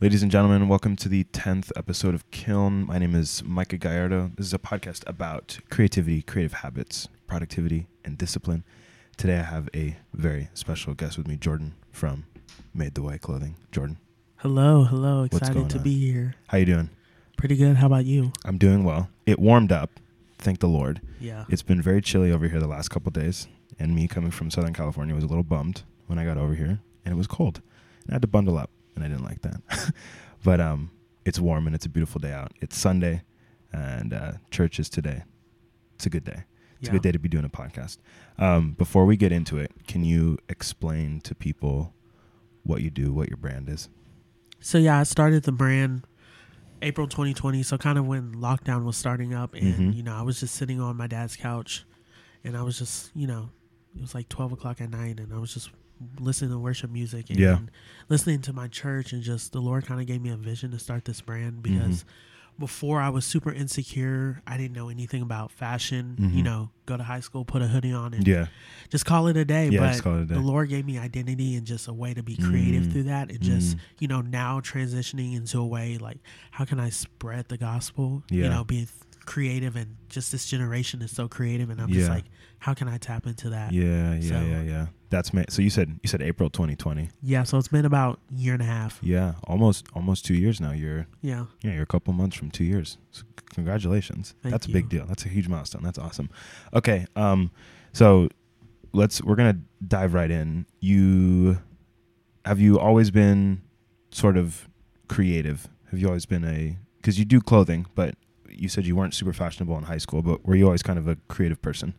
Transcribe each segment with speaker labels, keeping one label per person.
Speaker 1: Ladies and gentlemen, welcome to the 10th episode of Kiln. My name is Micah Gallardo. This is a podcast about creativity, creative habits, productivity, and discipline. Today I have a very special guest with me, Jordan from Made the Way Clothing. Jordan,
Speaker 2: Hello, hello.
Speaker 1: What's
Speaker 2: Excited
Speaker 1: going
Speaker 2: to
Speaker 1: on?
Speaker 2: be here.
Speaker 1: how you doing?
Speaker 2: Pretty good. How about you?
Speaker 1: I'm doing well. It warmed up, thank the Lord.
Speaker 2: Yeah.
Speaker 1: It's been very chilly over here the last couple days, and me coming from Southern California was a little bummed when I got over here, and it was cold. And I had to bundle up, and I didn't like that. but um, it's warm and it's a beautiful day out. It's Sunday, and uh, church is today. It's a good day. It's
Speaker 2: yeah.
Speaker 1: a good day to be doing a podcast. Um, before we get into it, can you explain to people what you do, what your brand is?
Speaker 2: So yeah, I started the brand April 2020. So kind of when lockdown was starting up, and
Speaker 1: Mhm.
Speaker 2: you know, I was just sitting on my dad's couch, and I was just, you know, it was like 12 o'clock at night, and I was just listening to worship music and
Speaker 1: Yeah.
Speaker 2: listening to my church, and just the Lord kind of gave me a vision to start this brand
Speaker 1: Mm-hmm.
Speaker 2: because. Before I was super insecure, I didn't know anything about fashion.
Speaker 1: Mhm.
Speaker 2: You know, go to high school, put a hoodie on, and
Speaker 1: Yeah,
Speaker 2: just call it a day.
Speaker 1: Yeah,
Speaker 2: but
Speaker 1: just call it a day.
Speaker 2: the Lord gave me identity and just a way to be creative
Speaker 1: Mm.
Speaker 2: through that. And just,
Speaker 1: Mm.
Speaker 2: you know, now transitioning into a way like, how can I spread the gospel? You know, be creative and just this generation is so creative. And I'm
Speaker 1: Yeah.
Speaker 2: just like, how can I tap into that?
Speaker 1: yeah, yeah,
Speaker 2: So-
Speaker 1: yeah, yeah. That's ma- so you said you said April 2020.
Speaker 2: Yeah, So it's been about a year and a half.
Speaker 1: Yeah, almost almost two years now. You're
Speaker 2: Yeah.
Speaker 1: yeah, you're a couple months from two years. So congratulations.
Speaker 2: Thank
Speaker 1: That's a big deal. That's a huge milestone. That's awesome. Okay, um, so let's we're gonna dive right in. You have you always been sort of creative? Have you always been a because you do clothing, but you said you weren't super fashionable in high school, but were you always kind of a creative person?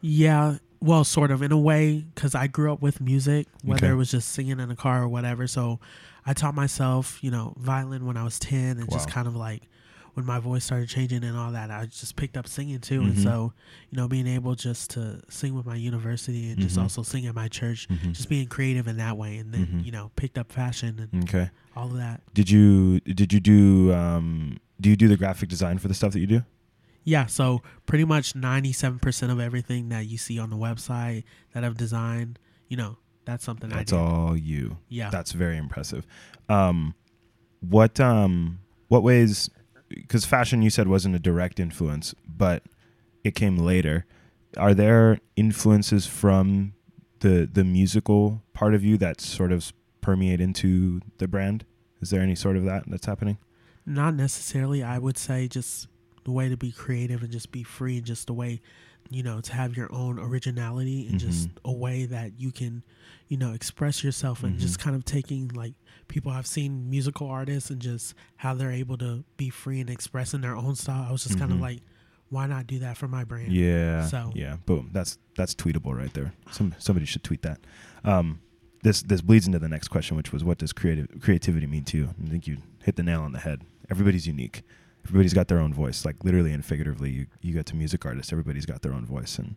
Speaker 2: Yeah. Well, sort of in a way, because I grew up with music, whether
Speaker 1: Okay.
Speaker 2: it was just singing in a car or whatever. So I taught myself, you know, violin when I was 10 and just kind of like when my voice started changing and all that, I just picked up singing too. And
Speaker 1: Mhm.
Speaker 2: so, you know, being able just to sing with my university and just
Speaker 1: Mhm.
Speaker 2: also sing at my church,
Speaker 1: Mhm.
Speaker 2: just being creative in that way. And then,
Speaker 1: Mhm.
Speaker 2: you know, picked up fashion and
Speaker 1: Okay.
Speaker 2: all of that.
Speaker 1: Did you did you do um do you do the graphic design for the stuff that you do?
Speaker 2: Yeah, so pretty much 97% of everything that you see on the website that I've designed, you know, that's something
Speaker 1: That's
Speaker 2: I did.
Speaker 1: all you.
Speaker 2: Yeah.
Speaker 1: That's very impressive. Um, what um, what ways? Because fashion, you said, wasn't a direct influence, but it came later. Are there influences from the the musical part of you that sort of permeate into the brand? Is there any sort of that that's happening?
Speaker 2: Not necessarily. I would say just the way to be creative and just be free and just a way, you know, to have your own originality and just
Speaker 1: Mhm.
Speaker 2: a way that you can, you know, express yourself and just
Speaker 1: Mhm.
Speaker 2: kind of taking like people i've seen musical artists and just how they're able to be free and express in their own style. I was just kind
Speaker 1: Mhm.
Speaker 2: of like, why not do that for my brand?
Speaker 1: Yeah.
Speaker 2: So-
Speaker 1: yeah, boom. That's that's tweetable right there. Some somebody should tweet that. Um, this this bleeds into the next question, which was what does creative creativity mean to you? I think you hit the nail on the head. Everybody's unique. Everybody's got their own voice, like literally and figuratively. You you get to music artists. Everybody's got their own voice, and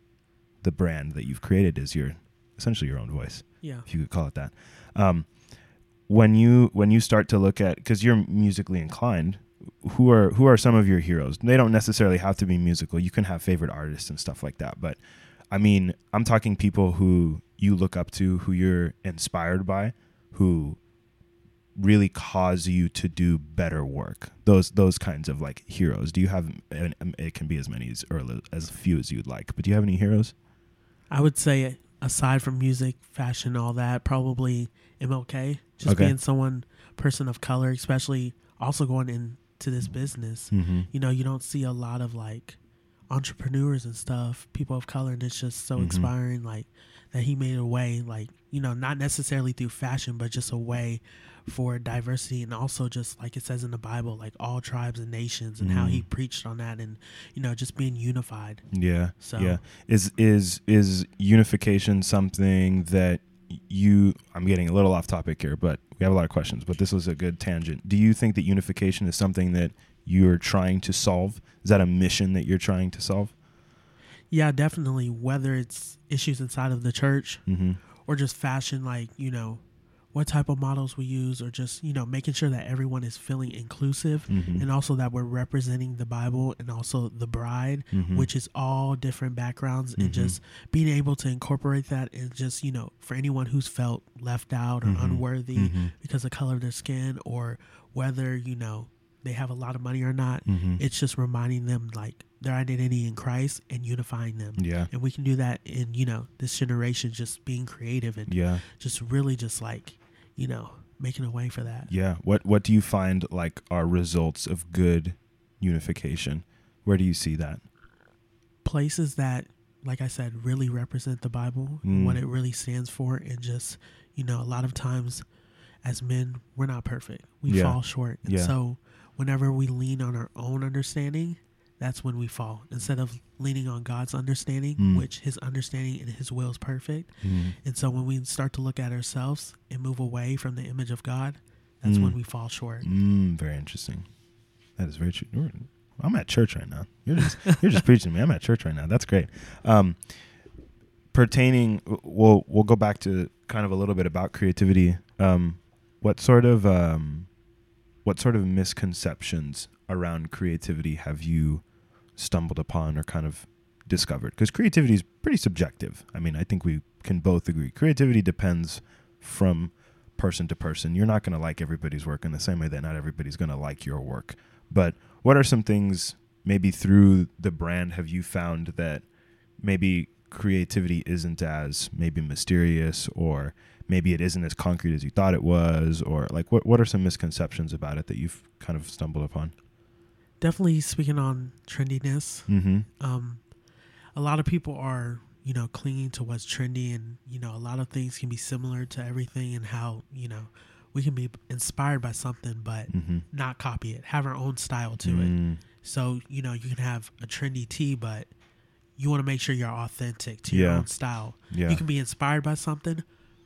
Speaker 1: the brand that you've created is your essentially your own voice,
Speaker 2: Yeah.
Speaker 1: if you could call it that. Um, when you when you start to look at because you're musically inclined who are who are some of your heroes they don't necessarily have to be musical you can have favorite artists and stuff like that but i mean i'm talking people who you look up to who you're inspired by who really cause you to do better work those those kinds of like heroes do you have and um, it can be as many as or as few as you'd like but do you have any heroes
Speaker 2: I would say aside from music, fashion, all that, probably MLK. Just
Speaker 1: Okay.
Speaker 2: being someone person of color, especially also going into this business.
Speaker 1: mm-hmm.
Speaker 2: You know, you don't see a lot of like entrepreneurs and stuff, people of color, and it's just so
Speaker 1: Mhm.
Speaker 2: inspiring. Like that he made a way, like you know, not necessarily through fashion, but just a way for diversity and also just like it says in the Bible, like all tribes and nations, and how he
Speaker 1: Mm.
Speaker 2: preached on that, and you know, just being unified.
Speaker 1: Yeah.
Speaker 2: So
Speaker 1: Yeah. Is is is unification something that you I'm getting a little off topic here, but we have a lot of questions, but this was a good tangent. Do you think that unification is something that you're trying to solve? Is that a mission that you're trying to solve?
Speaker 2: Yeah, definitely. Whether it's issues inside of the church
Speaker 1: Mm-hmm.
Speaker 2: or just fashion, like, you know, what type of models we use or just you know making sure that everyone is feeling inclusive
Speaker 1: Mhm.
Speaker 2: and also that we're representing the bible and also the bride
Speaker 1: Mhm.
Speaker 2: which is all different backgrounds and
Speaker 1: Mhm.
Speaker 2: just being able to incorporate that and just you know for anyone who's felt left out or
Speaker 1: Mhm.
Speaker 2: unworthy
Speaker 1: Mhm.
Speaker 2: because of the color of their skin or whether you know they have a lot of money or not
Speaker 1: Mhm.
Speaker 2: it's just reminding them like their identity in christ and unifying them
Speaker 1: yeah.
Speaker 2: and we can do that in you know this generation just being creative and
Speaker 1: Yeah.
Speaker 2: just really just like you know making a way for that
Speaker 1: Yeah. What What do you find like are results of good unification? Where do you see that?
Speaker 2: places that like i said really represent the bible
Speaker 1: Mm.
Speaker 2: and what it really stands for and just you know a lot of times as men we're not perfect we
Speaker 1: Yeah.
Speaker 2: fall short and
Speaker 1: Yeah.
Speaker 2: so whenever we lean on our own understanding that's when we fall instead of leaning on god's understanding
Speaker 1: Mm.
Speaker 2: which his understanding and his will is perfect
Speaker 1: Mm.
Speaker 2: and so when we start to look at ourselves and move away from the image of god that's when
Speaker 1: Mm.
Speaker 2: we fall short
Speaker 1: Mm, very interesting. That is very true. You're- I'm at church right now. You're just you're just preaching to me. I'm at church right now. That's great. Um, pertaining, we'll we'll go back to kind of a little bit about creativity. Um, what sort of um, what sort of misconceptions around creativity have you stumbled upon or kind of discovered? Because creativity is pretty subjective. I mean, I think we can both agree. Creativity depends from person to person. You're not going to like everybody's work in the same way that not everybody's going to like your work. But what are some things maybe through the brand have you found that maybe creativity isn't as maybe mysterious or maybe it isn't as concrete as you thought it was or like what what are some misconceptions about it that you've kind of stumbled upon?
Speaker 2: Definitely speaking on trendiness
Speaker 1: Mhm.
Speaker 2: um, a lot of people are you know clinging to what's trendy and you know a lot of things can be similar to everything and how you know we can be inspired by something but
Speaker 1: Mhm.
Speaker 2: not copy it have our own style to it
Speaker 1: Mm,
Speaker 2: so you know you can have a trendy tee but you want to make sure you're authentic to your own style
Speaker 1: Yeah.
Speaker 2: you can be inspired by something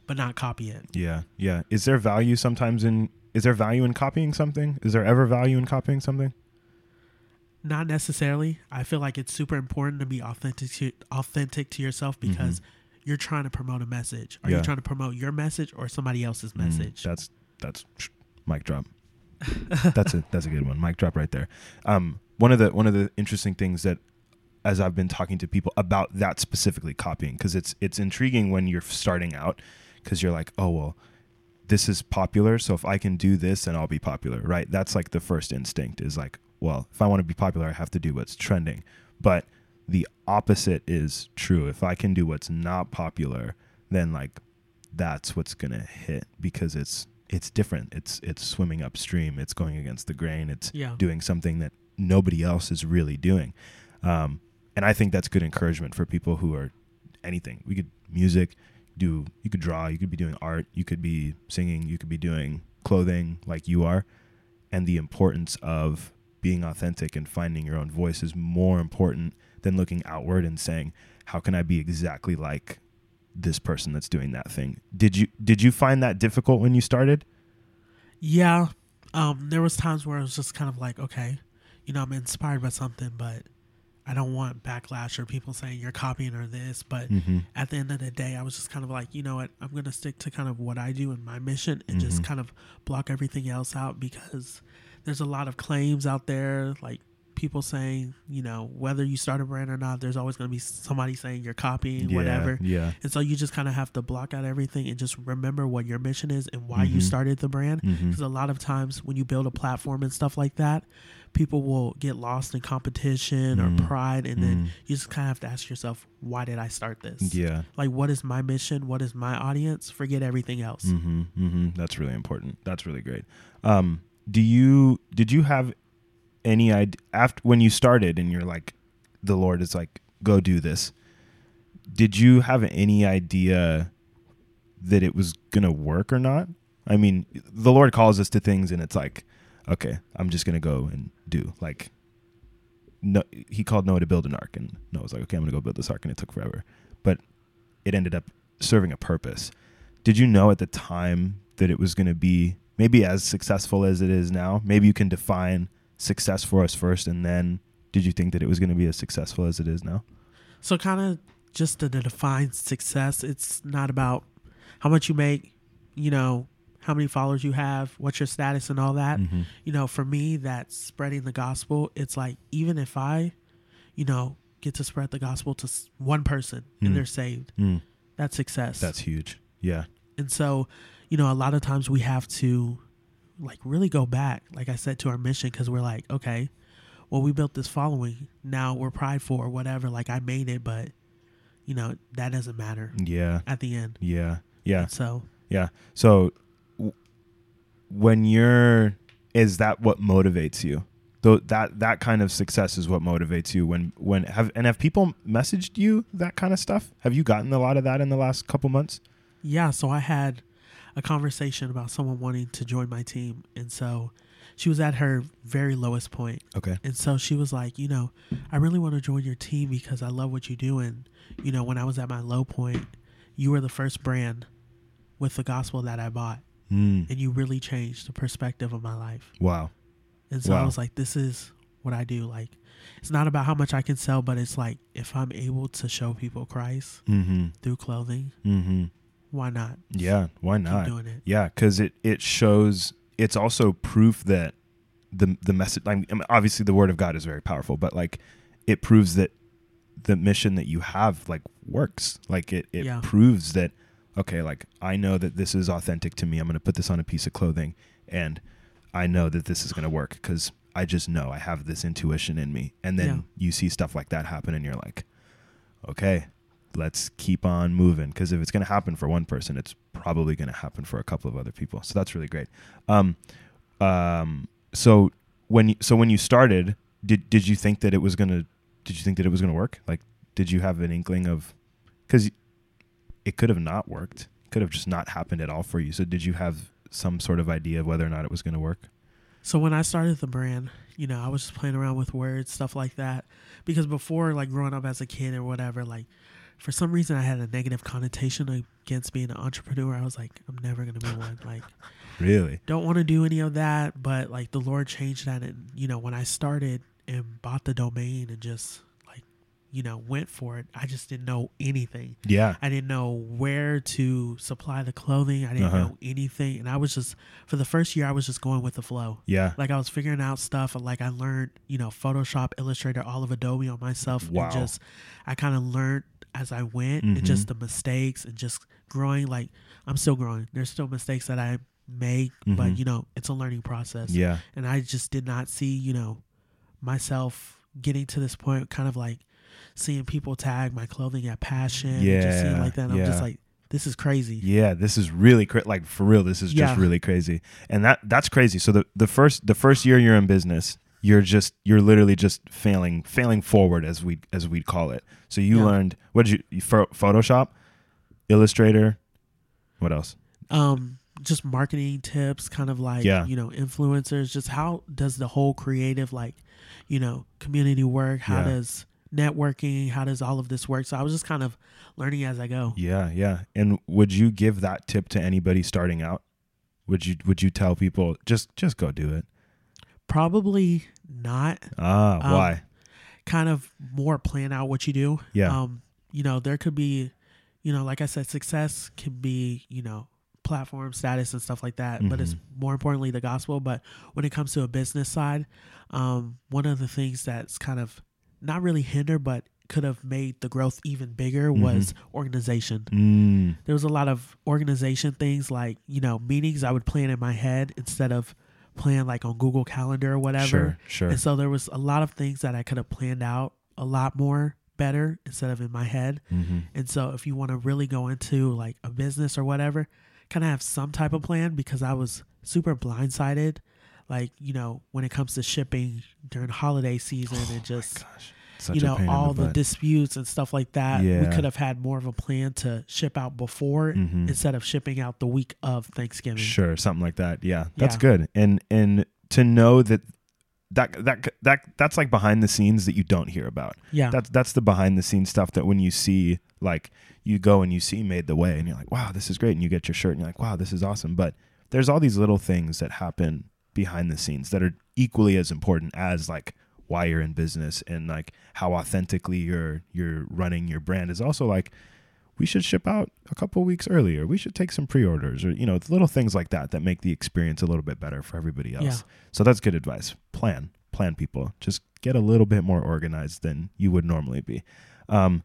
Speaker 2: but not copy it
Speaker 1: Yeah, yeah. Is there value sometimes in is there value in copying something? Is there ever value in copying something?
Speaker 2: Not necessarily i feel like it's super important to be authentic to authentic to yourself because you're trying to promote a message are
Speaker 1: Mm-hmm. Yeah.
Speaker 2: you trying to promote your message or somebody else's
Speaker 1: Mm,
Speaker 2: message
Speaker 1: that's that's mic drop. that's a that's a good one. Mic drop right there. Um, one of the one of the interesting things that as I've been talking to people about that specifically copying because it's it's intriguing when you're starting out because you're like, oh well, this is popular, so if I can do this, then I'll be popular, right? That's like the first instinct is like, well, if I want to be popular, I have to do what's trending. But the opposite is true. If I can do what's not popular, then like that's what's gonna hit because it's it's different. It's it's swimming upstream. It's going against the grain. It's
Speaker 2: yeah
Speaker 1: doing something that nobody else is really doing. Um, and I think that's good encouragement for people who are anything. We could music, do you could draw, you could be doing art, you could be singing, you could be doing clothing like you are. And the importance of being authentic and finding your own voice is more important than looking outward and saying, How can I be exactly like this person that's doing that thing? Did you did you find that difficult when you started?
Speaker 2: yeah um there was times where i was just kind of like okay you know i'm inspired by something but i don't want backlash or people saying you're copying or this but
Speaker 1: Mm-hmm.
Speaker 2: at the end of the day i was just kind of like you know what i'm gonna stick to kind of what i do and my mission and just
Speaker 1: Mhm.
Speaker 2: kind of block everything else out because there's a lot of claims out there like people saying you know whether you start a brand or not there's always going to be somebody saying you're copying whatever
Speaker 1: Yeah.
Speaker 2: and so you just kind of have to block out everything and just remember what your mission is and why you
Speaker 1: Mhm.
Speaker 2: started the brand
Speaker 1: Mm-hmm.
Speaker 2: because a lot of times when you build a platform and stuff like that people will get lost in competition
Speaker 1: Mm.
Speaker 2: or pride and then
Speaker 1: Mm.
Speaker 2: you just kind of have to ask yourself why did i start this
Speaker 1: Yeah.
Speaker 2: like what is my mission what is my audience forget everything else
Speaker 1: Mm-hmm, mm-hmm. That's really important. That's really great. Um, do you did you have any idea after when you started and you're like, the Lord is like, go do this? Did you have any idea that it was gonna work or not? I mean, the Lord calls us to things, and it's like, okay, I'm just gonna go and do like. No, he called Noah to build an ark, and Noah was like, "Okay, I'm gonna go build this ark," and it took forever, but it ended up serving a purpose. Did you know at the time that it was to be maybe as successful as it is now? Maybe you can define success for us first, and then did you think that it was going to be as successful as it is now?
Speaker 2: so kind of just to define success it's not about how much you make you know how many followers you have, what's your status, and all that.
Speaker 1: Mhm.
Speaker 2: You know, for me, that's spreading the gospel. It's like even if I, you know, get to spread the gospel to one person
Speaker 1: Mm.
Speaker 2: and they're saved,
Speaker 1: Mm.
Speaker 2: that's success.
Speaker 1: That's huge. Yeah.
Speaker 2: And so, you know, a lot of times we have to like really go back, like I said, to our mission because we're like, okay, well, we built this following. Now we're prideful or whatever. Like I made it, but, you know, that doesn't matter
Speaker 1: Yeah.
Speaker 2: at the end.
Speaker 1: Yeah. Yeah.
Speaker 2: So,
Speaker 1: Yeah. So w- when you're is that what motivates you? Though that that kind of success is what motivates you when when have and have people messaged you that kind of stuff? Have you gotten a lot of that in the last couple months?
Speaker 2: yeah, so I had a conversation about someone wanting to join my team. And so she was at her very lowest point.
Speaker 1: Okay.
Speaker 2: And so she was like, you know, I really want to join your team because I love what you do. And, you know, when I was at my low point, you were the first brand with the gospel that I bought.
Speaker 1: Mm.
Speaker 2: And you really changed the perspective of my life.
Speaker 1: Wow.
Speaker 2: And so I was like, this is what I do. Like, it's not about how much I can sell, but it's like, if I'm able to show people Christ
Speaker 1: Mhm.
Speaker 2: through clothing,
Speaker 1: Mhm.
Speaker 2: Why not?
Speaker 1: Yeah, why not? Yeah, cuz it it shows it's also proof that the the message I mean, obviously the word of God is very powerful, but like it proves that the mission that you have like works. Like it it
Speaker 2: Yeah.
Speaker 1: proves that okay, like I know that this is authentic to me. I'm going to put this on a piece of clothing and I know that this is going to work cuz I just know I have this intuition in me. And then
Speaker 2: Yeah.
Speaker 1: you see stuff like that happen and you're like, okay, let's keep on moving because if it's going to happen for one person, it's probably going to happen for a couple of other people. So that's really great. Um, um, so when you, so when you started, did did you think that it was gonna? Did you think that it was gonna work? Like, did you have an inkling of? Because it could have not worked. Could have just not happened at all for you. So did you have some sort of idea of whether or not it was going to work?
Speaker 2: So when I started the brand, you know, I was just playing around with words, stuff like that. Because before, like growing up as a kid or whatever, like for some reason I had a negative connotation against being an entrepreneur. I was like, I'm never gonna be one. Like,
Speaker 1: Really?
Speaker 2: don't want to do any of that. But like the Lord changed that, and you know, when I started and bought the domain and just like, you know, went for it, I just didn't know anything.
Speaker 1: Yeah.
Speaker 2: I didn't know where to supply the clothing. I didn't
Speaker 1: Uh-huh.
Speaker 2: know anything, and I was just for the first year, I was just going with the flow
Speaker 1: Yeah.
Speaker 2: like I was figuring out stuff like I learned you know Photoshop Illustrator all of Adobe on myself
Speaker 1: Wow.
Speaker 2: and just I kind of learned as I went
Speaker 1: Mhm.
Speaker 2: and just the mistakes and just growing like I'm still growing there's still mistakes that I make
Speaker 1: Mhm.
Speaker 2: but you know it's a learning process
Speaker 1: Yeah.
Speaker 2: and I just did not see you know myself getting to this point kind of like seeing people tag my clothing at passion and just seeing
Speaker 1: Yeah,
Speaker 2: like that and I'm just like this is crazy
Speaker 1: Yeah, this is really cra- like for real. This is just really crazy, and that that's crazy. So the the first the first year you're in business, you're just you're literally just failing failing forward as we as we'd call it. So you
Speaker 2: Yeah.
Speaker 1: learned what did you, you Photoshop, Illustrator, what else?
Speaker 2: um just marketing tips kind of like
Speaker 1: Yeah.
Speaker 2: you know influencers just how does the whole creative like you know community work how
Speaker 1: Yeah.
Speaker 2: does networking how does all of this work so i was just kind of learning as i go
Speaker 1: Yeah, yeah. And would you give that tip to anybody starting out? Would you would you tell people just just go do it?
Speaker 2: Probably not
Speaker 1: Ah,
Speaker 2: Um,
Speaker 1: why?
Speaker 2: kind of more plan out what you do
Speaker 1: Yeah.
Speaker 2: um you know there could be you know like i said success can be you know platform status and stuff like that but it's
Speaker 1: Mm-hmm.
Speaker 2: more importantly the gospel but when it comes to a business side um one of the things that's kind of not really hinder but could have made the growth even bigger was organization
Speaker 1: Mm,
Speaker 2: there was a lot of organization things like you know meetings i would plan in my head instead of plan like on google calendar or whatever
Speaker 1: sure, sure.
Speaker 2: and so there was a lot of things that I could have planned out a lot more better instead of in my head.
Speaker 1: hmm
Speaker 2: And so if you want to really go into like a business or whatever, kind of have some type of plan because I was super blindsided. Like, you know, when it comes to shipping during holiday season and just,
Speaker 1: Gosh, such
Speaker 2: you know, all
Speaker 1: the
Speaker 2: the disputes and stuff like that. We could have had more of a plan to ship out before
Speaker 1: Mhm.
Speaker 2: instead of shipping out the week of Thanksgiving.
Speaker 1: Sure, something like that. Yeah, that's
Speaker 2: Yeah.
Speaker 1: good. And and to know that that that that that's like behind the scenes that you don't hear about.
Speaker 2: Yeah.
Speaker 1: That's that's the behind the scenes stuff that when you see like you go and you see made the way and you're like, wow, this is great, and you get your shirt and you're like, wow, this is awesome. But there's all these little things that happen behind the scenes that are equally as important as like why you're in business and like how authentically you're you're running your brand is also like we should ship out a couple weeks earlier. We should take some pre-orders or you know, little things like that that make the experience a little bit better for everybody else.
Speaker 2: Yeah.
Speaker 1: So that's good advice. Plan, plan people. Just get a little bit more organized than you would normally be. Um,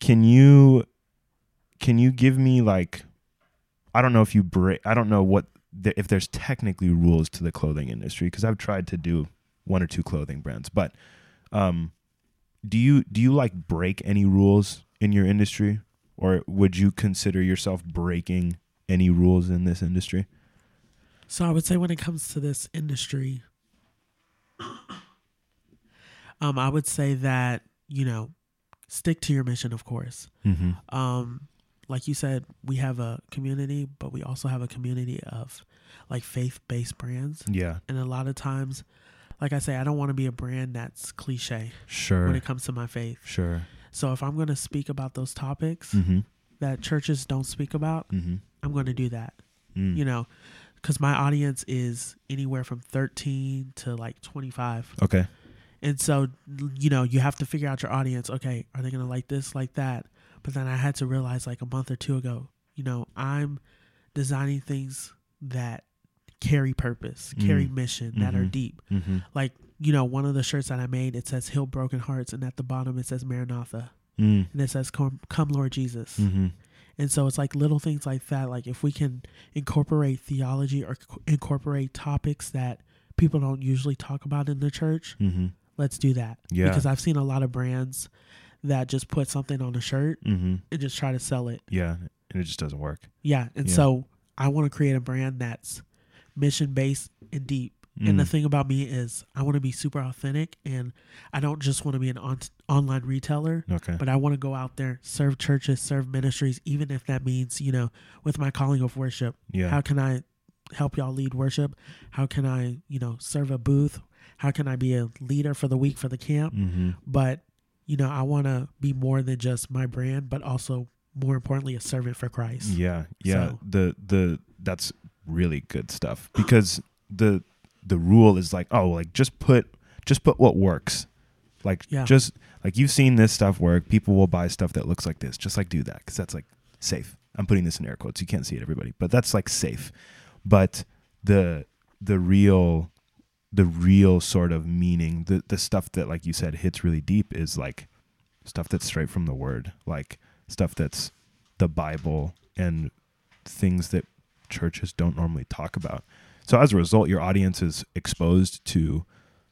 Speaker 1: can you can you give me like I don't know if you break I don't know what the, if there's technically rules to the clothing industry because I've tried to do one or two clothing brands, but um, do you do you like break any rules in your industry, or would you consider yourself breaking any rules in this industry?
Speaker 2: So I would say when it comes to this industry, um, I would say that you know, stick to your mission, of course.
Speaker 1: Mm-hmm.
Speaker 2: Um, like you said, we have a community, but we also have a community of like faith-based brands,
Speaker 1: Yeah,
Speaker 2: and a lot of times, like I say, I don't want to be a brand that's cliche
Speaker 1: sure,
Speaker 2: when it comes to my faith.
Speaker 1: sure.
Speaker 2: So if I'm going to speak about those topics
Speaker 1: Mm-hmm.
Speaker 2: that churches don't speak about,
Speaker 1: Mm-hmm.
Speaker 2: I'm going to do that.
Speaker 1: Mm.
Speaker 2: You know, because my audience is anywhere from 13 to like 25.
Speaker 1: Okay.
Speaker 2: And so, you know, you have to figure out your audience. Okay, are they going to like this, like that? But then I had to realize like a month or two ago, you know, I'm designing things that carry purpose, carry
Speaker 1: Mm.
Speaker 2: mission, that are
Speaker 1: Mhm.
Speaker 2: deep.
Speaker 1: Mm-hmm.
Speaker 2: Like, you know, one of the shirts that I made, it says Heal Broken Hearts, and at the bottom it says Maranatha,
Speaker 1: Mm.
Speaker 2: and it says Come, Come Lord Jesus.
Speaker 1: Mm-hmm.
Speaker 2: And so it's like little things like that. Like if we can incorporate theology or co- incorporate topics that people don't usually talk about in the church,
Speaker 1: Mm-hmm.
Speaker 2: let's do that.
Speaker 1: Yeah.
Speaker 2: Because I've seen a lot of brands that just put something on a shirt
Speaker 1: Mm-hmm.
Speaker 2: and just try to sell it.
Speaker 1: Yeah, and it just doesn't work.
Speaker 2: Yeah. And
Speaker 1: Yeah.
Speaker 2: so I want to create a brand that's mission based and deep. And the
Speaker 1: Mm.
Speaker 2: thing about me is I want to be super authentic and I don't just want to be an on- online retailer.
Speaker 1: Okay.
Speaker 2: but I want to go out there, serve churches, serve ministries, even if that means, you know, with my calling of worship.
Speaker 1: Yeah.
Speaker 2: How can I help y'all lead worship? How can I, you know, serve a booth? How can I be a leader for the week for the camp?
Speaker 1: mm-hmm.
Speaker 2: But, you know, I want to be more than just my brand, but also more importantly, a servant for Christ.
Speaker 1: Yeah, yeah.
Speaker 2: So-
Speaker 1: The the that's really good stuff because the the rule is like, oh, like just put just put what works. Like
Speaker 2: Yeah.
Speaker 1: just like you've seen this stuff work. People will buy stuff that looks like this. Just like do that because that's like safe. I'm putting this in air quotes. You can't see it, everybody, but that's like safe. But the the real the real sort of meaning, the the stuff that like you said hits really deep is like stuff that's straight from the word, like stuff that's the Bible and things that churches don't normally talk about. So as a result, your audience is exposed to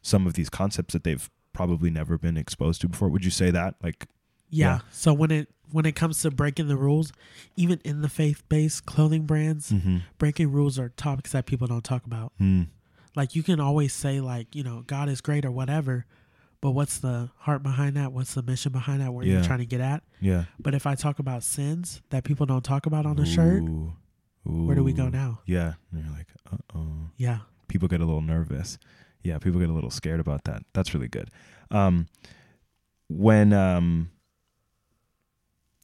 Speaker 1: some of these concepts that they've probably never been exposed to before. Would you say that? Like,
Speaker 2: Yeah.
Speaker 1: Yeah.
Speaker 2: So when it when it comes to breaking the rules, even in the faith based clothing brands,
Speaker 1: mm-hmm.
Speaker 2: breaking rules are topics that people don't talk about.
Speaker 1: mm,
Speaker 2: like you can always say like you know god is great or whatever but what's the heart behind that what's the mission behind that where
Speaker 1: Yeah.
Speaker 2: you're trying to get at
Speaker 1: yeah,
Speaker 2: but if i talk about sins that people don't talk about on a shirt
Speaker 1: Ooh.
Speaker 2: where do we go now
Speaker 1: Yeah, and you're like, uh oh.
Speaker 2: yeah
Speaker 1: People get a little nervous. Yeah, people get a little scared about that. That's really good. Um, when um,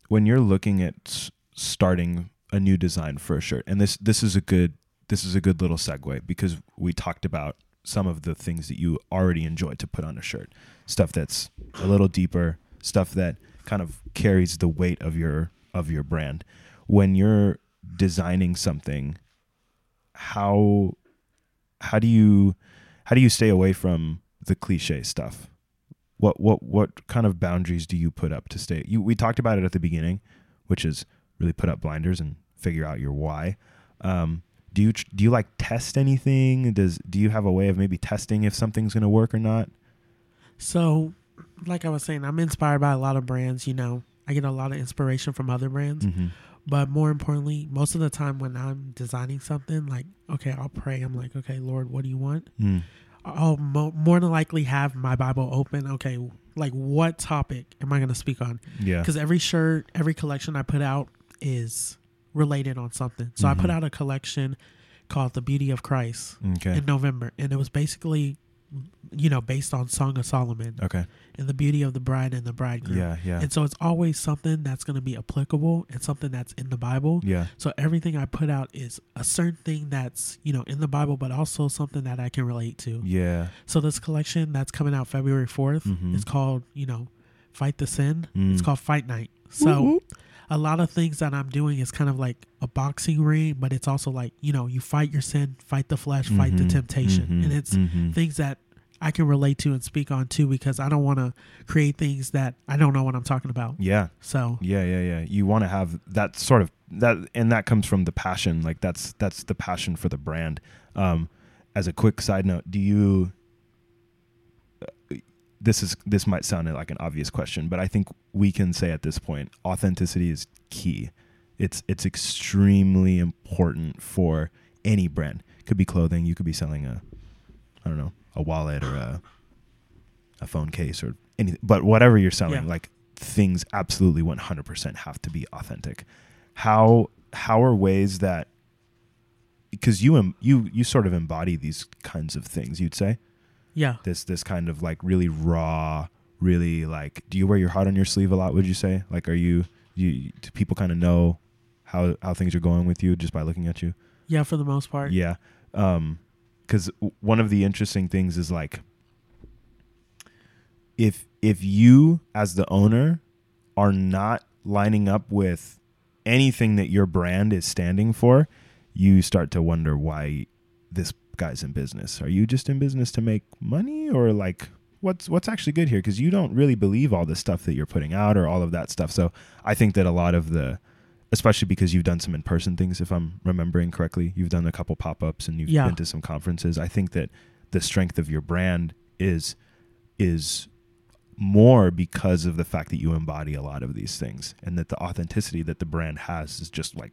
Speaker 1: when you're looking at starting a new design for a shirt, and this this is a good this is a good little segue because we talked about some of the things that you already enjoy to put on a shirt, stuff that's a little deeper, stuff that kind of carries the weight of your of your brand. When you're designing something, how how do you how do you stay away from the cliche stuff? What what what kind of boundaries do you put up to stay? You we talked about it at the beginning, which is really put up blinders and figure out your why. Um, do you do you like test anything? Does do you have a way of maybe testing if something's going to work or not?
Speaker 2: so like i was saying i'm inspired by a lot of brands you know i get a lot of inspiration from other brands
Speaker 1: Mm-hmm.
Speaker 2: But more importantly most of the time when i'm designing something like okay i'll pray i'm like okay lord what do you want
Speaker 1: Mm.
Speaker 2: I'll mo- more than likely have my Bible open. Okay, like what topic am I going to speak on?
Speaker 1: Yeah.
Speaker 2: Because every shirt, every collection I put out is related on something. So I put
Speaker 1: Mhm.
Speaker 2: out a collection called "The Beauty of Christ"
Speaker 1: Okay.
Speaker 2: in November, and it was basically, you know, based on Song of Solomon
Speaker 1: Okay.
Speaker 2: and the beauty of the bride and the bridegroom.
Speaker 1: Yeah. Yeah.
Speaker 2: And so it's always something that's going to be applicable and something that's in the Bible.
Speaker 1: Yeah.
Speaker 2: So everything I put out is a certain thing that's, you know, in the Bible, but also something that I can relate to.
Speaker 1: Yeah.
Speaker 2: So this collection that's coming out February 4th
Speaker 1: Mhm.
Speaker 2: is called, you know, Fight the Sin.
Speaker 1: Mm.
Speaker 2: It's called Fight Night. So
Speaker 1: whoop.
Speaker 2: a lot of things that I'm doing is kind of like a boxing ring, but it's also like, you know, you fight your sin, fight the flesh, fight the
Speaker 1: Mhm,
Speaker 2: temptation.
Speaker 1: mhm,
Speaker 2: And it's
Speaker 1: mhm.
Speaker 2: things that I can relate to and speak on too because I don't want to create things that I don't know what I'm talking about.
Speaker 1: yeah,
Speaker 2: So,
Speaker 1: yeah, yeah, yeah. You want to have that sort of that, and that comes from the passion. Like that's that's the passion for the brand. Um, as a quick side note, do you? uh, This is this might sound like an obvious question, but I think we can say at this point, authenticity is key. It's it's extremely important for any brand. Could be clothing. You could be selling a, I don't know, a wallet or a, a phone case or anything. But whatever you're selling,
Speaker 2: Yeah.
Speaker 1: like things absolutely 100% have to be authentic. How how are ways that because you em- you you sort of embody these kinds of things, you'd say
Speaker 2: yeah.
Speaker 1: this this kind of like really raw, really like. Do you wear your heart on your sleeve a lot? Would you say like are you you do people kind of know how how things are going with you just by looking at you?
Speaker 2: Yeah, for the most part.
Speaker 1: Yeah. Um, because one of the interesting things is like, if if you as the owner are not lining up with anything that your brand is standing for, you start to wonder why this guy's in business. Are you just in business to make money, or like what's what's actually good here? Because you don't really believe all the stuff that you're putting out or all of that stuff. So I think that a lot of the especially because you've done some in-person things if i'm remembering correctly. You've done a couple pop-ups and you've
Speaker 2: Yeah.
Speaker 1: been to some conferences. I think that the strength of your brand is is more because of the fact that you embody a lot of these things and that the authenticity that the brand has is just like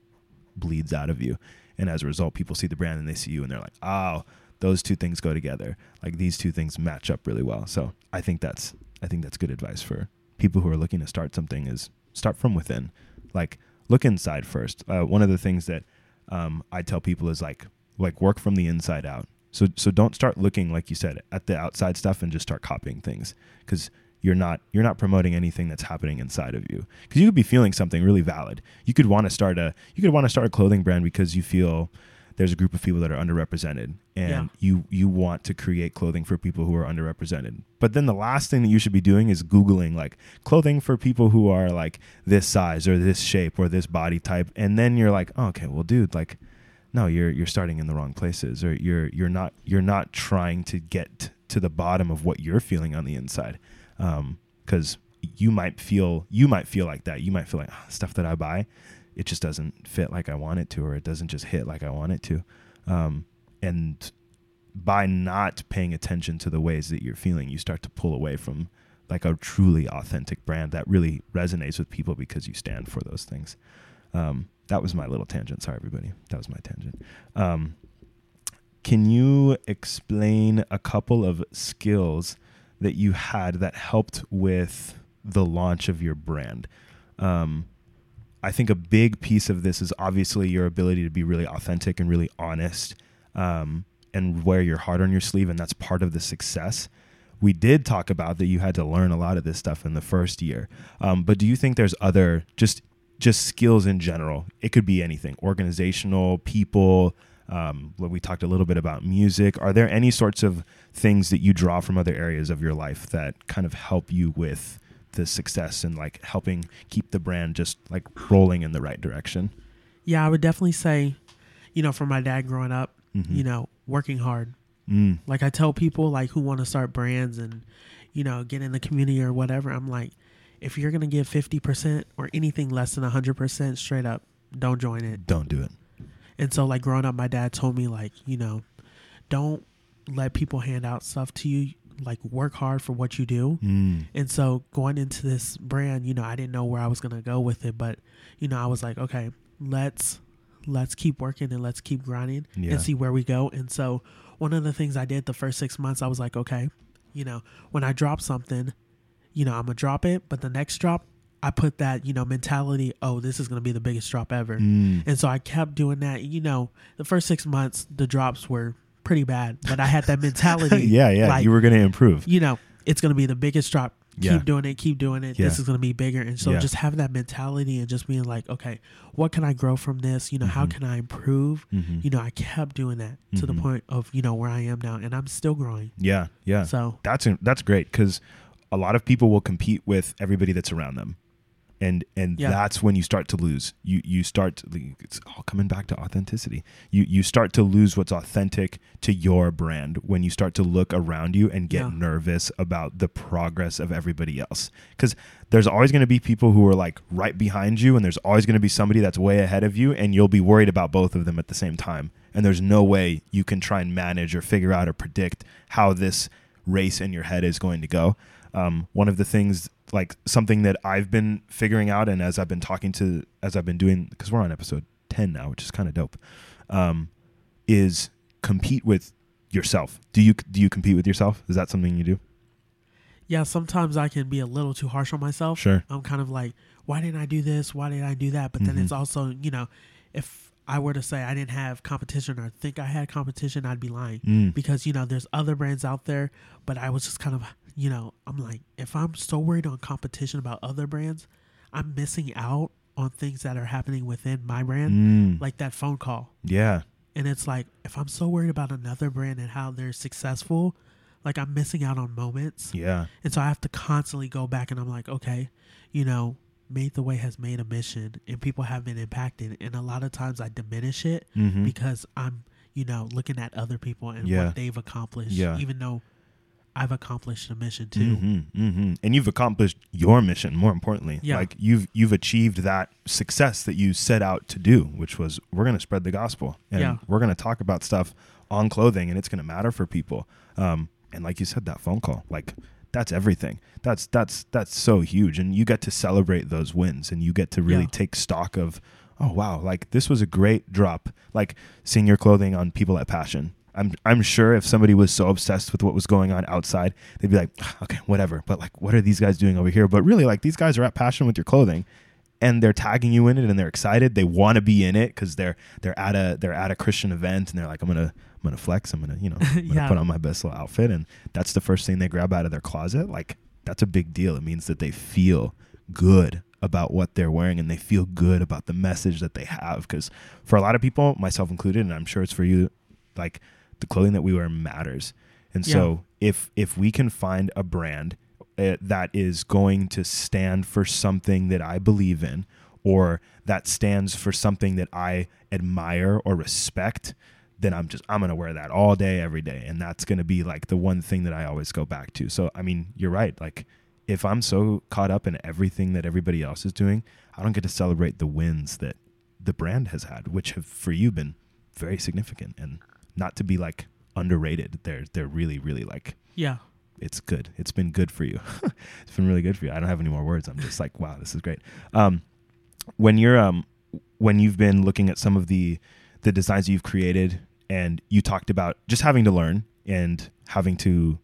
Speaker 1: bleeds out of you. And as a result people see the brand and they see you and they're like oh those two things go together. Like these two things match up really well. So i think that's i think that's good advice for people who are looking to start something is start from within. Like look inside first. Uh, one of the things that um, i tell people is like like work from the inside out. So so don't start looking like you said at the outside stuff and just start copying things because you're not you're not promoting anything that's happening inside of you. Because you could be feeling something really valid. You could want to start a you could want to start a clothing brand because you feel there's a group of people that are underrepresented and
Speaker 2: Yeah.
Speaker 1: you you want to create clothing for people who are underrepresented. But then the last thing that you should be doing is googling like clothing for people who are like this size or this shape or this body type and then you're like oh, okay well dude like no you're you're starting in the wrong places or you're you're not you're not trying to get to the bottom of what you're feeling on the inside. Because you might feel you might feel like that. You might feel like "Ah, stuff that i buy it just doesn't fit like i want it to or it doesn't just hit like i want it to. Um, and by not paying attention to the ways that you're feeling you start to pull away from like a truly authentic brand that really resonates with people because you stand for those things. Um, that was my little tangent. Sorry everybody. That was my tangent. Um, can you explain a couple of skills that you had that helped with the launch of your brand? Um, I think a big piece of this is obviously your ability to be really authentic and really honest um, and wear your heart on your sleeve, and that's part of the success. We did talk about that you had to learn a lot of this stuff in the first year, um, but do you think there's other just just skills in general? It could be anything: organizational, people, um, we talked a little bit about music. Are there any sorts of things that you draw from other areas of your life that kind of help you with the success and like helping keep the brand just like rolling in the right direction?
Speaker 2: Yeah, I would definitely say, you know, from my dad growing up,
Speaker 1: Mhm.
Speaker 2: you know, working hard.
Speaker 1: Mm.
Speaker 2: Like I tell people like who want to start brands and, you know, get in the community or whatever, I'm like, if you're gonna give fifty percent or anything less than hundred percent straight up, don't join it.
Speaker 1: Don't do it.
Speaker 2: And so like growing up, my dad told me like, you know, don't let people hand out stuff to you. Like work hard for what you do.
Speaker 1: Mm.
Speaker 2: And so going into this brand, you know, I didn't know where I was gonna go with it, but you know, I was like, okay, let's let's keep working and let's keep grinding
Speaker 1: Yeah.
Speaker 2: and see where we go. And so one of the things I did the first six months, I was like, okay, you know, when I drop something, you know, I'm gonna drop it, but the next drop, I put that, you know, mentality, oh, this is gonna be the biggest drop ever.
Speaker 1: Mm.
Speaker 2: And so I kept doing that. You know, the first six months, the drops were pretty bad, but I had that mentality.
Speaker 1: yeah, yeah.
Speaker 2: like,
Speaker 1: you were going to improve.
Speaker 2: you know, it's going to be the biggest drop.
Speaker 1: Yeah.
Speaker 2: Keep doing it, keep doing it.
Speaker 1: Yeah.
Speaker 2: This is going to be bigger. And so
Speaker 1: Yeah.
Speaker 2: just having that mentality and just being like, okay, what can I grow from this? You know, how
Speaker 1: Mhm.
Speaker 2: can I improve?
Speaker 1: Mhm.
Speaker 2: You know, I kept doing that to the
Speaker 1: Mhm.
Speaker 2: point of, you know, where I am now and I'm still growing.
Speaker 1: Yeah, yeah.
Speaker 2: So,
Speaker 1: That's that's great because a lot of people will compete with everybody that's around them, and and
Speaker 2: Yeah.
Speaker 1: that's when you start to lose. You you start to, it's all coming back to authenticity. You you start to lose what's authentic to your brand when you start to look around you and get
Speaker 2: Yeah.
Speaker 1: nervous about the progress of everybody else. Because there's always going to be people who are like right behind you and there's always going to be somebody that's way ahead of you and you'll be worried about both of them at the same time. And there's no way you can try and manage or figure out or predict how this race in your head is going to go. Um, one of the things like something that i've been figuring out and as i've been talking to as i've been doing because we're on episode 10 now which is kind of dope um, is compete with yourself do you do you compete with yourself is that something you do
Speaker 2: Yeah, sometimes I can be a little too harsh on myself.
Speaker 1: Sure.
Speaker 2: I'm kind of like, why didn't I do this? Why didn't I do that? But then
Speaker 1: Mhm.
Speaker 2: it's also, you know, if I were to say I didn't have competition or think I had competition, I'd be lying.
Speaker 1: Mm.
Speaker 2: Because, you know, there's other brands out there, but I was just kind of, you know, I'm like, if I'm so worried on competition about other brands, I'm missing out on things that are happening within my brand,
Speaker 1: Mm.
Speaker 2: like that phone call.
Speaker 1: yeah
Speaker 2: And it's like, if I'm so worried about another brand and how they're successful, like I'm missing out on moments.
Speaker 1: yeah
Speaker 2: And so I have to constantly go back and I'm like, okay, you know, Made the Way has made a mission and people have been impacted. And a lot of times I diminish it
Speaker 1: Mhm.
Speaker 2: because I'm, you know, looking at other people and
Speaker 1: Yeah.
Speaker 2: what they've accomplished,
Speaker 1: Yeah.
Speaker 2: even though I've accomplished a mission too.
Speaker 1: hmm hmm And you've accomplished your mission. More importantly,
Speaker 2: Yeah.
Speaker 1: like you've you've achieved that success that you set out to do, which was we're going to spread the gospel and
Speaker 2: Yeah.
Speaker 1: we're going to talk about stuff on clothing, and it's going to matter for people. Um, and like you said, that phone call, like that's everything. That's that's that's so huge, and you get to celebrate those wins, and you get to really
Speaker 2: Yeah.
Speaker 1: take stock of. Oh wow! Like this was a great drop. Like seeing your clothing on people at Passion. I'm I'm sure if somebody was so obsessed with what was going on outside, they'd be like, "Ah, okay, whatever. But like, what are these guys doing over here? But really, like these guys are at Passion with your clothing, and they're tagging you in it, and they're excited. They want to be in it because they're they're at a they're at a Christian event, and they're like, I'm gonna I'm gonna flex. I'm gonna you know I'm gonna put on my best little outfit, and that's the first thing they grab out of their closet. Like that's a big deal. It means that they feel good about what they're wearing and they feel good about the message that they have because for a lot of people myself included and i'm sure it's for you like the clothing that we wear matters. And so if if we can find a brand uh, that is going to stand for something that i believe in or that stands for something that i admire or respect then i'm just i'm going to wear that all day every day. And that's going to be like the one thing that i always go back to. So i mean you're right. Like if i'm so caught up in everything that everybody else is doing i don't get to celebrate the wins that the brand has had which have for you been very significant. And not to be like underrated. They're they're really really like
Speaker 2: Yeah.
Speaker 1: it's good. It's been good for you. It's been really good for you. I don't have any more words. I'm just like wow this is great. Um when you're um when you've been looking at some of the the designs you've created and you talked about just having to learn and having to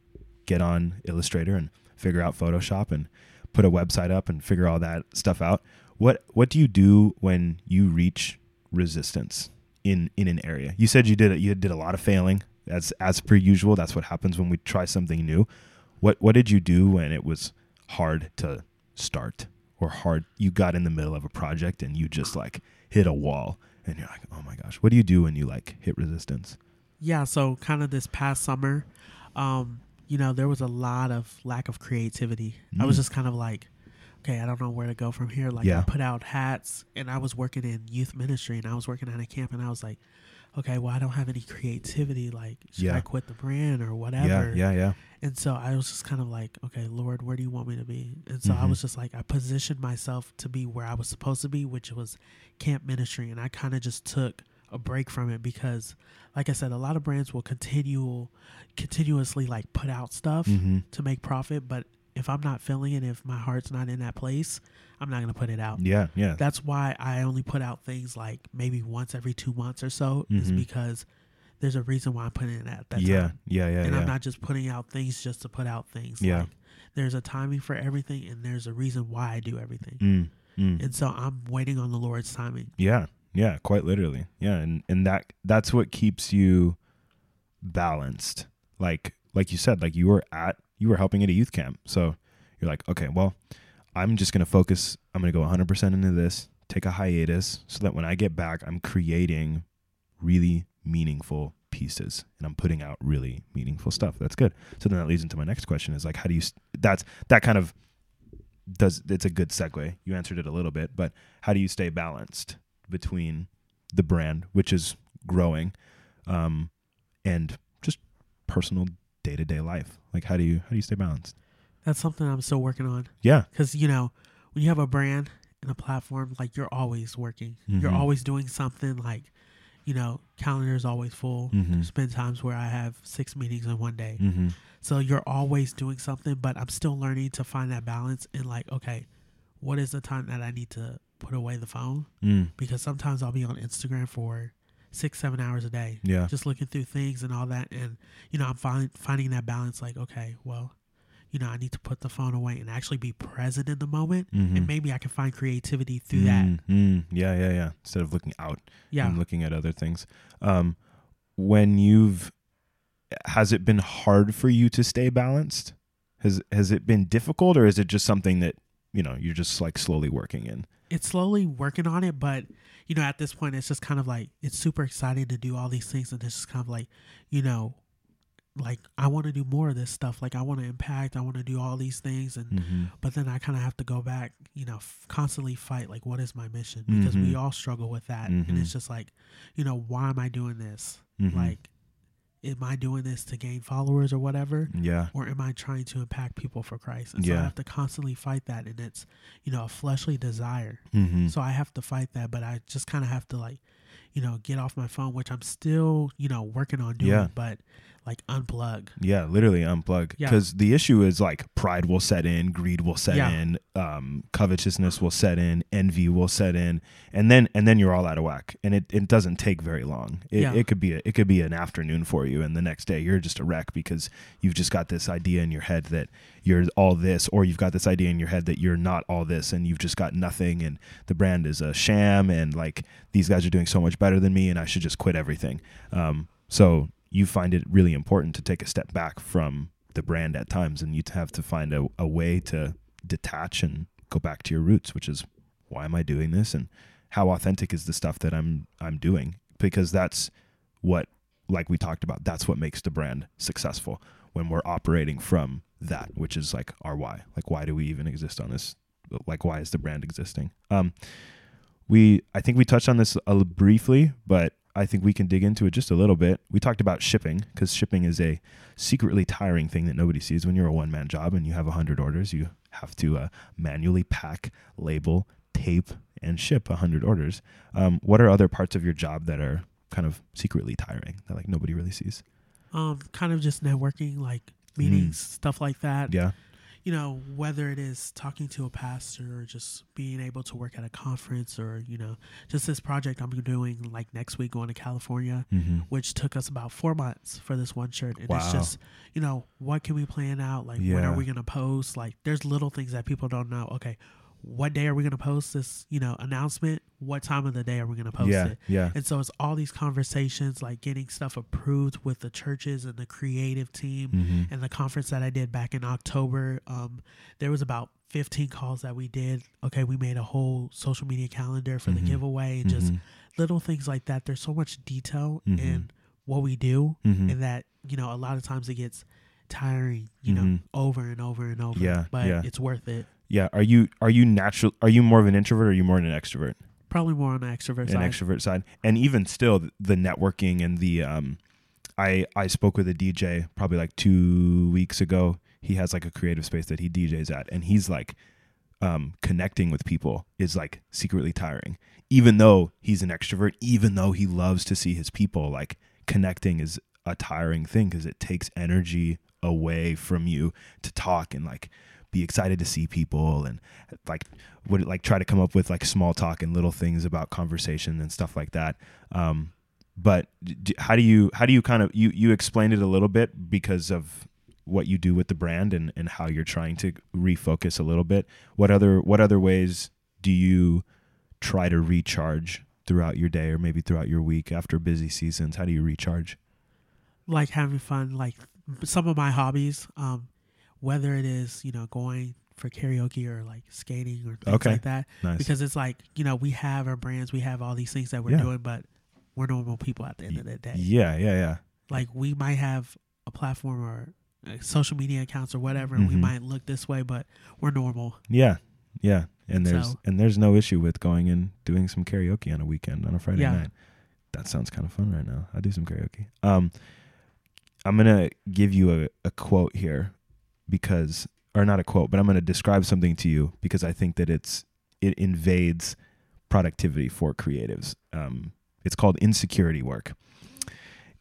Speaker 1: get on illustrator and figure out photoshop and put a website up and figure all that stuff out what what do you do when you reach resistance in in an area you said you did it you did a lot of failing as as per usual that's what happens when we try something new what what did you do when it was hard to start or hard you got in the middle of a project and you just like hit a wall and you're like oh my gosh what do you do when you like hit resistance
Speaker 2: Yeah, so kind of this past summer, um, you know, there was a lot of lack of creativity. I was
Speaker 1: Mm.
Speaker 2: just kind of like, okay, I don't know where to go from here. Like
Speaker 1: Yeah.
Speaker 2: I put out hats and I was working in youth ministry and I was working at a camp and I was like, okay, well I don't have any creativity. Like, should
Speaker 1: Yeah.
Speaker 2: I quit the brand or whatever?
Speaker 1: yeah yeah yeah.
Speaker 2: And so I was just kind of like, okay, Lord, where do you want me to be? And so I
Speaker 1: Mhm.
Speaker 2: was just like, I positioned myself to be where I was supposed to be, which was camp ministry. And I kind of just took a break from it because, like I said, a lot of brands will continue, continuously like put out stuff
Speaker 1: mm-hmm.
Speaker 2: to make profit. But if I'm not feeling it, if my heart's not in that place, I'm not going to put it out.
Speaker 1: yeah yeah
Speaker 2: That's why I only put out things like maybe once every two months or so, is
Speaker 1: Mhm.
Speaker 2: because there's a reason why I'm putting it at that
Speaker 1: yeah
Speaker 2: time
Speaker 1: yeah yeah
Speaker 2: and
Speaker 1: yeah
Speaker 2: I'm not just putting out things just to put out things.
Speaker 1: Yeah.
Speaker 2: Like, there's a timing for everything, and there's a reason why I do everything.
Speaker 1: mm, mm.
Speaker 2: And so I'm waiting on the Lord's timing.
Speaker 1: Yeah, yeah, quite literally. Yeah, and and that that's what keeps you balanced. Like like you said, like you were at you were helping at a youth camp. So you're like, okay, well, I'm just going to focus I'm going to go 100% into this, take a hiatus so that when I get back, I'm creating really meaningful pieces and I'm putting out really meaningful stuff. That's good. So then that leads into my next question is like how do you that's that kind of does it's a good segue. You answered it a little bit, but how do you stay balanced between the brand, which is growing, um, and just personal day to day life? Like how do you how do you stay balanced?
Speaker 2: That's something I'm still working on.
Speaker 1: Yeah.
Speaker 2: Because, you know, when you have a brand and a platform, like you're always working. You're
Speaker 1: Mhm.
Speaker 2: always doing something like, you know, calendar is always full.
Speaker 1: Mhm.
Speaker 2: There's been times where I have six meetings in one day.
Speaker 1: Mm-hmm.
Speaker 2: So you're always doing something, but I'm still learning to find that balance and like, okay, what is the time that I need to put away the phone?
Speaker 1: Mm.
Speaker 2: Because sometimes I'll be on Instagram for six, seven hours a day,
Speaker 1: Yeah.
Speaker 2: just looking through things and all that. And, you know, I'm find, finding that balance like, okay, well, you know, I need to put the phone away and actually be present in the moment.
Speaker 1: Mhm.
Speaker 2: And maybe I can find creativity through that.
Speaker 1: Mm, mm. Yeah, yeah, yeah. Instead of looking out
Speaker 2: Yeah.
Speaker 1: and looking at other things. Um, when you've has it been hard for you to stay balanced? Has has it been difficult, or is it just something that you know you're just like slowly working in?
Speaker 2: it's slowly working on it, but you know, at this point, it's just kind of like it's super exciting to do all these things, and it's just kind of like, you know, like I want to do more of this stuff. Like I want to impact, I want to do all these things, and
Speaker 1: Mm-hmm.
Speaker 2: but then I kind of have to go back, you know, f- constantly fight like, what is my mission? Because we
Speaker 1: Mhm.
Speaker 2: all struggle with that, and
Speaker 1: Mhm.
Speaker 2: it's just like, you know, why am I doing this?
Speaker 1: Mm-hmm.
Speaker 2: Like, am I doing this to gain followers or whatever?
Speaker 1: yeah,
Speaker 2: or am I trying to impact people for Christ? And so I have to constantly fight that, and it's you know a fleshly desire.
Speaker 1: mm-hmm.
Speaker 2: So I have to fight that, but I just kind of have to like, you know, get off my phone, which I'm still you know working on doing,
Speaker 1: Yeah.
Speaker 2: but like unplug.
Speaker 1: yeah, literally unplug.
Speaker 2: Yeah.
Speaker 1: Because the issue is like pride will set in, greed will set
Speaker 2: Yeah.
Speaker 1: in, um, covetousness will set in, envy will set in, and then and then you're all out of whack. And it, it doesn't take very long. It,
Speaker 2: Yeah.
Speaker 1: it could be a, it could be an afternoon for you, and the next day you're just a wreck because you've just got this idea in your head that you're all this, or you've got this idea in your head that you're not all this, and you've just got nothing, and the brand is a sham, and like these guys are doing so much better than me, and I should just quit everything. Um, so you find it really important to take a step back from the brand at times and you have to find a, a way to detach and go back to your roots which is why am i doing this? And how authentic is the stuff that i'm i'm doing? Because that's what like we talked about that's what makes the brand successful when we're operating from that which is like our why. Like why do we even exist on this? Like why is the brand existing? Um we i think we touched on this a, briefly but i think we can dig into it just a little bit. We talked about shipping because shipping is a secretly tiring thing that nobody sees when you're a one-man job and you have 100 orders. You have to uh, manually pack label tape and ship 100 orders. Um, what are other parts of your job that are kind of secretly tiring that like nobody really sees?
Speaker 2: Um, kind of just networking, like meetings, stuff like that.
Speaker 1: Mm. yeah
Speaker 2: You know, whether it is talking to a pastor or just being able to work at a conference or you know, just this project I'm doing like next week going to California.
Speaker 1: mm-hmm.
Speaker 2: which took us about four months for this one shirt. And
Speaker 1: Wow.
Speaker 2: it's just, you know, what can we plan out? Like, when are we going to post? Like, there's little things that people don't know. Okay, what day are we going to post this, you know, announcement? What time of the day are we going to post
Speaker 1: yeah
Speaker 2: it?
Speaker 1: yeah
Speaker 2: And so it's all these conversations, like getting stuff approved with the churches and the creative team
Speaker 1: mm-hmm.
Speaker 2: and the conference that I did back in October. Um, there was about 15 calls that we did. Okay, we made a whole social media calendar for
Speaker 1: Mhm.
Speaker 2: the giveaway and just
Speaker 1: Mhm.
Speaker 2: little things like that. There's so much detail
Speaker 1: Mhm.
Speaker 2: in what we do,
Speaker 1: Mhm.
Speaker 2: and that you know a lot of times it gets tiring. You know,
Speaker 1: Mhm.
Speaker 2: over and over and over.
Speaker 1: Yeah,
Speaker 2: but
Speaker 1: yeah.
Speaker 2: it's worth it.
Speaker 1: Yeah are you are you natural are you more of an introvert or are you more of an extrovert?
Speaker 2: Probably more on the extrovert
Speaker 1: an
Speaker 2: side.
Speaker 1: extrovert side. And even still th- the networking and the um i i spoke with a dj probably like two weeks ago. He has like a creative space that he djs at and he's like um connecting with people is like secretly tiring. Even though he's an extrovert even though he loves to see his people like connecting is a tiring thing because it takes energy away from you to talk and like be excited to see people and like would like try to come up with like small talk and little things about conversation and stuff like that. Um but d- how do you how do you kind of you you explained it a little bit because of what you do with the brand and and how you're trying to refocus a little bit. What other what other ways do you try to recharge throughout your day or maybe throughout your week after busy seasons? How do you recharge?
Speaker 2: Like having fun. Like some of my hobbies, um, whether it is you know going for karaoke or like skating or things
Speaker 1: Okay.
Speaker 2: like that,
Speaker 1: nice
Speaker 2: because it's like you know we have our brands, we have all these things that we're
Speaker 1: Yeah.
Speaker 2: doing, but we're normal people at the end of the day.
Speaker 1: yeah yeah yeah
Speaker 2: Like we might have a platform or uh, social media accounts or whatever, and we
Speaker 1: Mhm.
Speaker 2: might look this way, but we're normal.
Speaker 1: Yeah, yeah, and there's
Speaker 2: So-
Speaker 1: and there's no issue with going and doing some karaoke on a weekend on a Friday
Speaker 2: Yeah.
Speaker 1: night. That sounds kind of fun right now. I do some karaoke. Um, I'm gonna give you a, a quote here because, or not a quote, but I'm gonna describe something to you because I think that it's it invades productivity for creatives. Um, it's called insecurity work.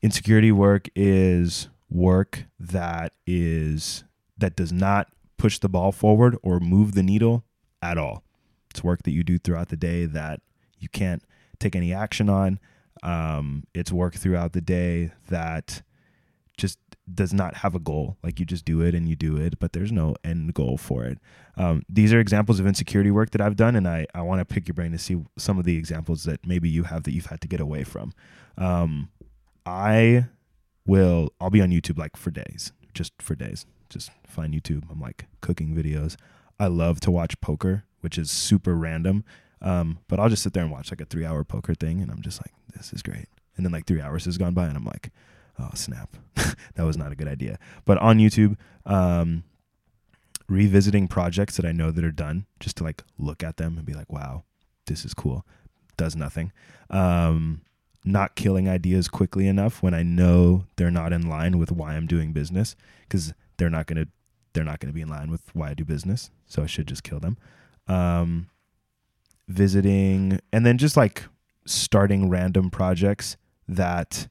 Speaker 1: Insecurity work is work that is that does not push the ball forward or move the needle at all. It's work that you do throughout the day that you can't take any action on. Um, it's work throughout the day that just does not have a goal. Like you just do it and you do it, but there's no end goal for it. Um, these are examples of insecurity work that I've done, and I, I want to pick your brain to see some of the examples that maybe you have that you've had to get away from. Um, I will, I'll be on YouTube like for days, just for days. Just find YouTube. I'm like cooking videos. I love to watch poker, which is super random. Um, but I'll just sit there and watch like a three hour poker thing, and I'm just like, this is great. And then like three hours has gone by, and I'm like, oh snap, that was not a good idea. But on YouTube, um, revisiting projects that I know that are done, just to like look at them and be like, wow, this is cool. Does nothing. Um, not killing ideas quickly enough when I know they're not in line with why I'm doing business, because they're not gonna they're not gonna be in line with why I do business. So I should just kill them. Um, visiting and then just like starting random projects that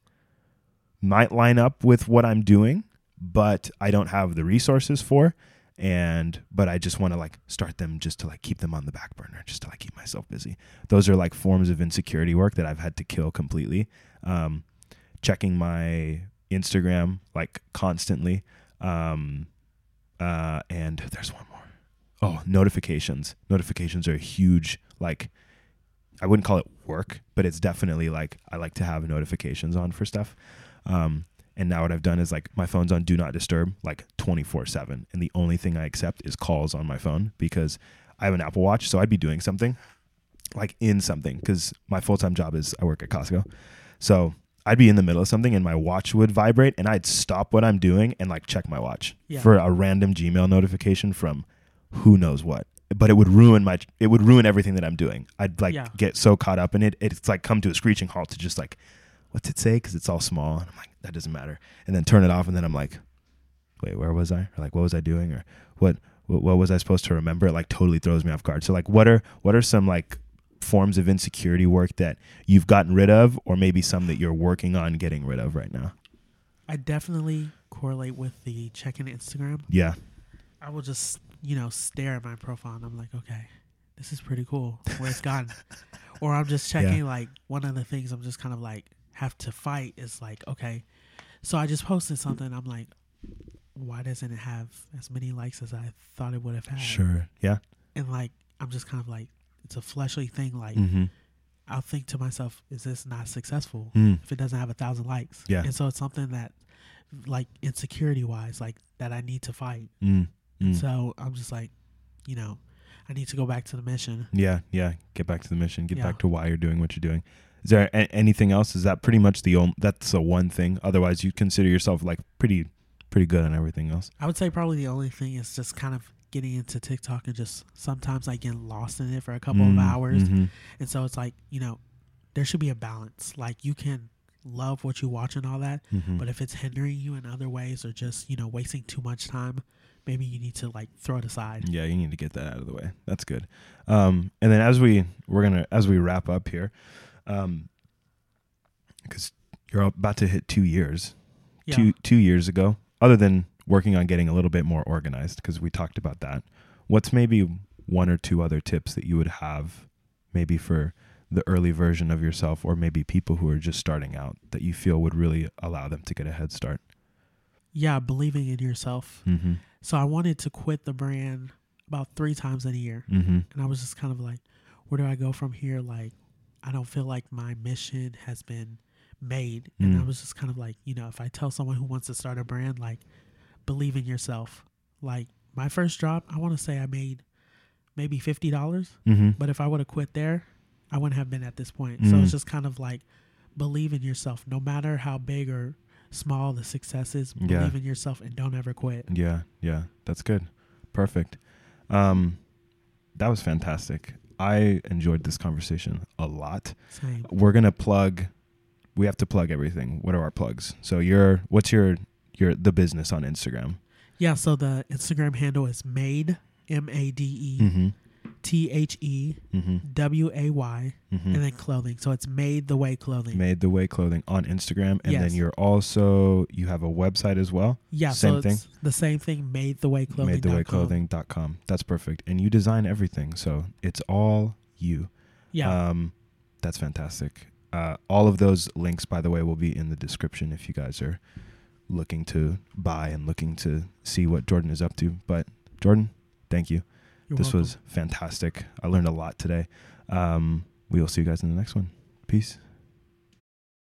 Speaker 1: might line up with what I'm doing, but I don't have the resources for. And but I just want to like start them just to like keep them on the back burner, just to like keep myself busy. Those are like forms of insecurity work that I've had to kill completely. Um, checking my Instagram like constantly. Um, uh, and there's one more. Oh, notifications. Notifications are huge like I wouldn't call it work, but it's definitely like I like to have notifications on for stuff. Um, and now what I've done is like my phone's on do not disturb like 24 7. And the only thing I accept is calls on my phone because I have an Apple Watch. So I'd be doing something like in something because my full time job is I work at Costco. So I'd be in the middle of something and my watch would vibrate and I'd stop what I'm doing and like check my watch
Speaker 2: Yeah.
Speaker 1: for a random Gmail notification from who knows what. But it would ruin my it would ruin everything that I'm doing. I'd like
Speaker 2: Yeah.
Speaker 1: get so caught up in it. It's like come to a screeching halt to just like what's it say? Because it's all small. And I'm like, that doesn't matter. And then turn it off, and then I'm like, wait, where was I? Or like, what was I doing? Or what, what, what was I supposed to remember? It like totally throws me off guard. So like, what are what are some like forms of insecurity work that you've gotten rid of, or maybe some that you're working on getting rid of right now?
Speaker 2: I definitely correlate with the checking Instagram.
Speaker 1: Yeah,
Speaker 2: I will just, you know, stare at my profile and I'm like, okay, this is pretty cool. Where it's gone. or I'm just checking like one of the things I'm just kind of like have to fight is like, okay. So I just posted something. I'm like, why doesn't it have as many likes as I thought it would have had?
Speaker 1: sure. Yeah.
Speaker 2: And like, I'm just kind of like, it's a fleshly thing. Like,
Speaker 1: Mm-hmm.
Speaker 2: I'll think to myself, is this not successful
Speaker 1: Mm.
Speaker 2: if it doesn't have a thousand likes?
Speaker 1: Yeah.
Speaker 2: And so it's something that, like, insecurity wise, like, that I need to fight.
Speaker 1: Mm. Mm.
Speaker 2: So I'm just like, you know, I need to go back to the mission.
Speaker 1: Yeah, yeah. Get back to the mission. Get
Speaker 2: Yeah.
Speaker 1: back to why you're doing what you're doing. Is there a- anything else? Is that pretty much the only? That's the one thing. Otherwise, you consider yourself like pretty, pretty good on everything else.
Speaker 2: I would say probably the only thing is just kind of getting into TikTok and just sometimes I get lost in it for a couple
Speaker 1: Mm,
Speaker 2: of hours.
Speaker 1: mhm.
Speaker 2: And so it's like, you know, there should be a balance. Like you can love what you watch and all that,
Speaker 1: Mhm.
Speaker 2: but if it's hindering you in other ways or just, you know, wasting too much time, maybe you need to like throw it aside.
Speaker 1: Yeah, you need to get that out of the way. That's good. Um, and then as we we're gonna as we wrap up here, um, because you're about to hit two years,
Speaker 2: Yeah.
Speaker 1: two two years ago. Other than working on getting a little bit more organized, because we talked about that. What's maybe one or two other tips that you would have, maybe for the early version of yourself, or maybe people who are just starting out that you feel would really allow them to get a head start?
Speaker 2: Yeah, believing in yourself.
Speaker 1: Mm-hmm.
Speaker 2: So I wanted to quit the brand about three times in a year.
Speaker 1: Mm-hmm.
Speaker 2: and I was just kind of like, where do I go from here? Like, I don't feel like my mission has been made. And I
Speaker 1: Mm.
Speaker 2: was just kind of like, you know, if I tell someone who wants to start a brand, like, believe in yourself. Like, my first job, I want to say I made maybe $50,
Speaker 1: Mm-hmm.
Speaker 2: but if I would have quit there, I wouldn't have been at this point. So
Speaker 1: Mm.
Speaker 2: it's just kind of like, believe in yourself, no matter how big or small, the success
Speaker 1: is,
Speaker 2: believe in yourself, and don't ever quit.
Speaker 1: Yeah, yeah, that's good. Perfect. Um, that was fantastic. I enjoyed this conversation a lot.
Speaker 2: Same.
Speaker 1: We're gonna plug. We have to plug everything. What are our plugs? So your what's your your the business on Instagram?
Speaker 2: Yeah. So the Instagram handle is made M A D E
Speaker 1: Mm-hmm.
Speaker 2: T H E
Speaker 1: Mm-hmm.
Speaker 2: W A Y
Speaker 1: Mm-hmm.
Speaker 2: and then clothing. So it's made the way clothing.
Speaker 1: Made the way clothing on Instagram, and
Speaker 2: Yes.
Speaker 1: then you're also you have a website as well.
Speaker 2: yeah.
Speaker 1: same
Speaker 2: so it's the same thing. Made the way clothing.
Speaker 1: Made the way clothing.com. That's perfect. And you design everything, so it's all you.
Speaker 2: Yeah.
Speaker 1: Um, that's fantastic. Uh, all of those links, by the way, will be in the description if you guys are looking to buy and looking to see what Jordan is up to. But Jordan, thank you.
Speaker 2: You're
Speaker 1: this
Speaker 2: welcome.
Speaker 1: was fantastic. I learned a lot today. Um, we will see you guys in the next one. Peace.